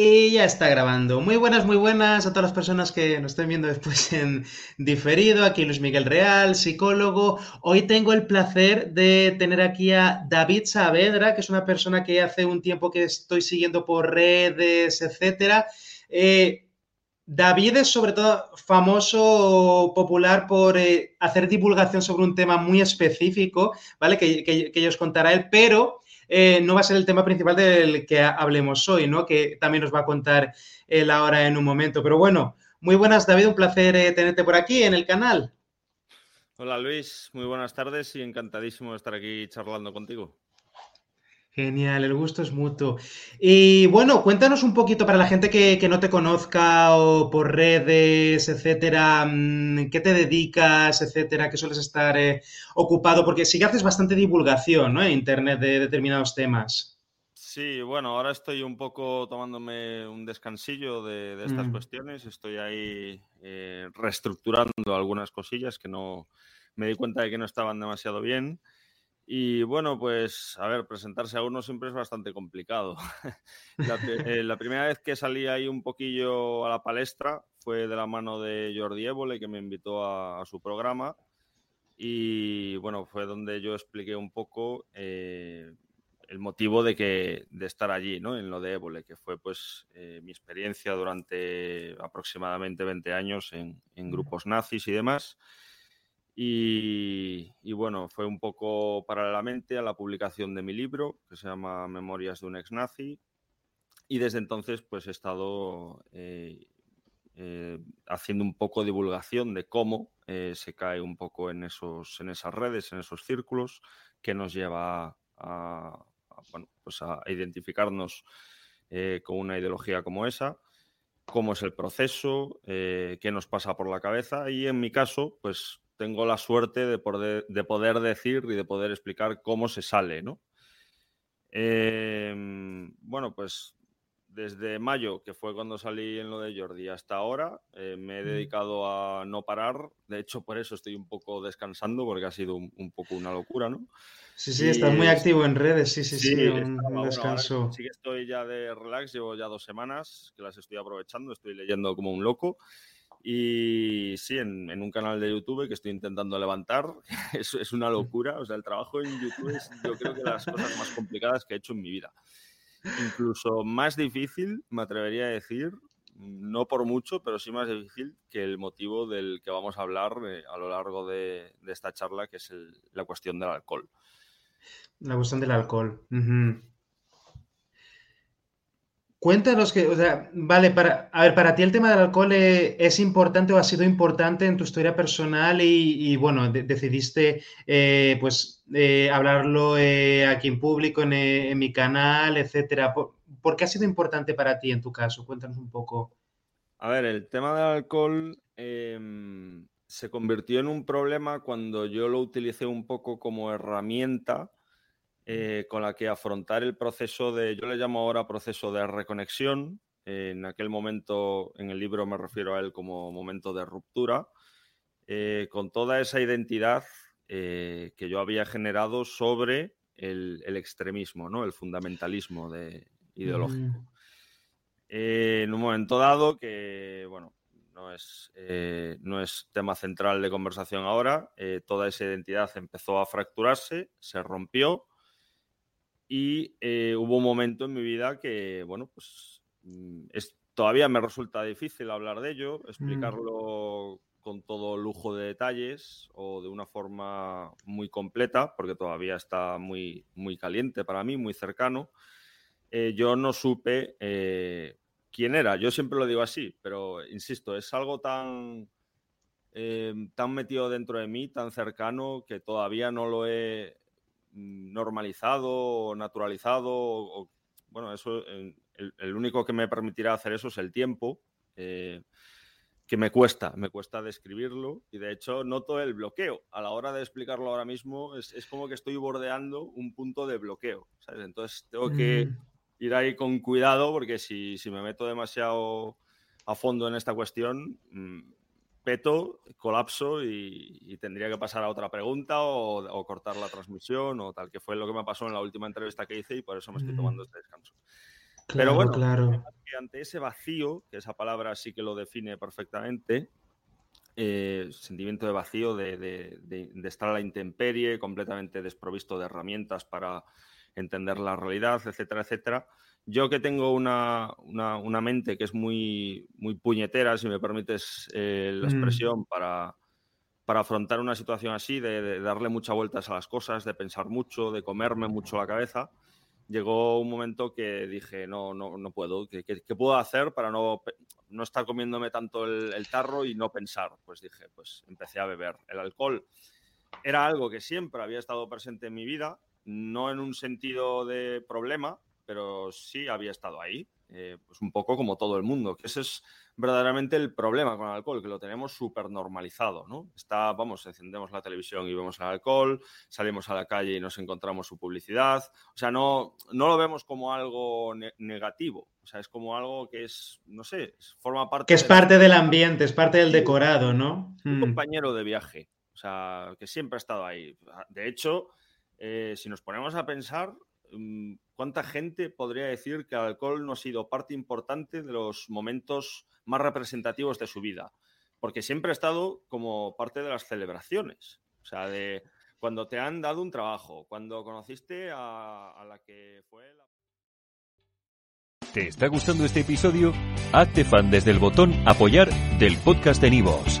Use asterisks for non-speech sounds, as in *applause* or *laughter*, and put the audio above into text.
Y ya está grabando. Muy buenas, muy buenas a todas las personas que nos estén viendo después *laughs* en diferido. Aquí Luis Miguel Real, psicólogo. Hoy tengo el placer de tener aquí a David Saavedra, que es una persona que hace un tiempo que estoy siguiendo por redes, etcétera. Eh, David es sobre todo famoso, popular por eh, hacer divulgación sobre un tema muy específico, ¿vale? Que, que, que os contará él, pero eh, no va a ser el tema principal del que hablemos hoy, ¿no? Que también nos va a contar él ahora en un momento. Pero bueno, muy buenas, David, un placer eh, tenerte por aquí en el canal. Hola Luis, muy buenas tardes y encantadísimo de estar aquí charlando contigo. Genial, el gusto es mutuo. Y bueno, cuéntanos un poquito para la gente que, que, no te conozca o por redes, etcétera, mm, qué te dedicas, etcétera, qué sueles estar eh, ocupado, porque sí que haces bastante divulgación ¿no? en Internet de determinados temas. Sí, bueno, ahora estoy un poco tomándome un descansillo de, de estas mm. cuestiones, estoy ahí eh, reestructurando algunas cosillas que no me di cuenta de que no estaban demasiado bien. Y bueno, pues a ver, presentarse a uno siempre es bastante complicado. *laughs* la, eh, la, primera vez que salí ahí un poquillo a la palestra fue de la mano de Jordi Évole, que me invitó a, a su programa. Y bueno, fue donde yo expliqué un poco eh, el motivo de, que, de estar allí, ¿no? En lo de Évole, que fue pues eh, mi experiencia durante aproximadamente 20 años en, en grupos nazis y demás. Y, bueno, fue un poco paralelamente a la publicación de mi libro, que se llama Memorias de un ex nazi. Y desde entonces, pues he estado eh, eh, haciendo un poco divulgación de cómo eh, se cae un poco en, esos, en esas redes, en esos círculos, que nos lleva a, bueno, pues a identificarnos con una ideología como esa cómo es el proceso, qué nos pasa por la cabeza y en mi caso, pues tengo la suerte de poder, de poder decir y de poder explicar cómo se sale, ¿no? Eh, bueno, pues desde mayo, que fue cuando salí en lo de Jordi, hasta ahora eh, me he dedicado a no parar. De hecho, por eso estoy un poco descansando, porque ha sido un, un poco una locura, ¿no? Sí, sí, y, estás muy activo en redes, sí, sí, sí, sí un, un descanso. sí que estoy ya de relax, llevo ya dos semanas que las estoy aprovechando, estoy leyendo como un loco. Y sí, en, en, un canal de YouTube que estoy intentando levantar, *laughs* es, es, una locura. O sea, el trabajo en YouTube es yo creo que las cosas más complicadas que he hecho en mi vida. Incluso más difícil, me atrevería a decir, no por mucho, pero sí más difícil que el motivo del que vamos a hablar eh, a lo largo de, de, esta charla, que es el, la cuestión del alcohol. La cuestión del alcohol. Uh -huh. Cuéntanos que, o sea, vale, para, a ver, para ti el tema del alcohol eh, es importante o ha sido importante en tu historia personal y, y bueno, de, decidiste eh, pues eh, hablarlo aquí en público, en, en, mi canal, etcétera. ¿Por, ¿Por qué ha sido importante para ti en tu caso? Cuéntanos un poco. A ver, el tema del alcohol em, se convirtió en un problema cuando yo lo utilicé un poco como herramienta eh, con la que afrontar el proceso de, yo le llamo ahora proceso de reconexión, eh, en aquel momento en el libro me refiero a él como momento de ruptura, eh, con toda esa identidad eh, que yo había generado sobre el, el, extremismo, ¿no? el fundamentalismo de, ideológico. Mm. en un momento dado que, bueno, no es, no es, tema central de conversación ahora. Toda esa identidad empezó a fracturarse, se rompió y eh, hubo un momento en mi vida que, bueno, pues mm, es, todavía me resulta difícil hablar de ello, explicarlo mm. con todo lujo de detalles o de una forma muy completa, porque todavía está muy, muy caliente para mí, muy cercano. Eh, yo no supe eh, quién era. Yo siempre lo digo así, pero insisto, es algo tan, eh, tan metido dentro de mí, tan cercano, que todavía no lo he normalizado o naturalizado. O, bueno, eso, el, el, único que me permitirá hacer eso es el tiempo, eh, que me cuesta, me cuesta describirlo y de hecho noto el bloqueo. A la hora de explicarlo ahora mismo es, es como que estoy bordeando un punto de bloqueo. ¿sabes? Entonces tengo que mm. ir ahí con cuidado porque si, si me meto demasiado a fondo en esta cuestión, mmm, peto, colapso y, y, tendría que pasar a otra pregunta o, o, cortar la transmisión o tal, que fue lo que me pasó en la última entrevista que hice y por eso me estoy tomando este descanso. Claro, Pero bueno, claro. ante ese vacío, que esa palabra sí que lo define perfectamente, eh, sentimiento de vacío, de, estar a la intemperie, completamente desprovisto de herramientas para entender la realidad, etcétera, etcétera. Yo que tengo una, mente que es muy, muy puñetera, si me permites eh, la mm. expresión, para, para afrontar una situación así, de, darle muchas vueltas a las cosas, de pensar mucho, de comerme mucho la cabeza, llegó un momento que dije, no, no, no puedo, ¿qué, puedo hacer para no, no estar comiéndome tanto el, tarro y no pensar? Pues dije, pues empecé a beber. El alcohol era algo que siempre había estado presente en mi vida, no en un sentido de problema, pero sí había estado ahí, eh, pues un poco como todo el mundo, que ese es verdaderamente el problema con el alcohol, que lo tenemos súper normalizado, ¿no? Está, vamos, encendemos la televisión y vemos el alcohol, salimos a la calle y nos encontramos su publicidad, o sea, no, no lo vemos como algo negativo, o sea, es como algo que es, no sé, forma parte... Que es parte del ambiente, es parte del decorado, ¿no? Un mm. compañero de viaje, o sea, que siempre ha estado ahí. De hecho, eh, si nos ponemos a pensar, ¿cuánta gente podría decir que el alcohol no ha sido parte importante de los momentos más representativos de su vida, porque siempre ha estado como parte de las celebraciones, o sea, de cuando te han dado un trabajo, cuando conociste a, la que fue la... ¿Te está gustando este episodio? Hazte fan desde el botón apoyar del podcast de Nivos.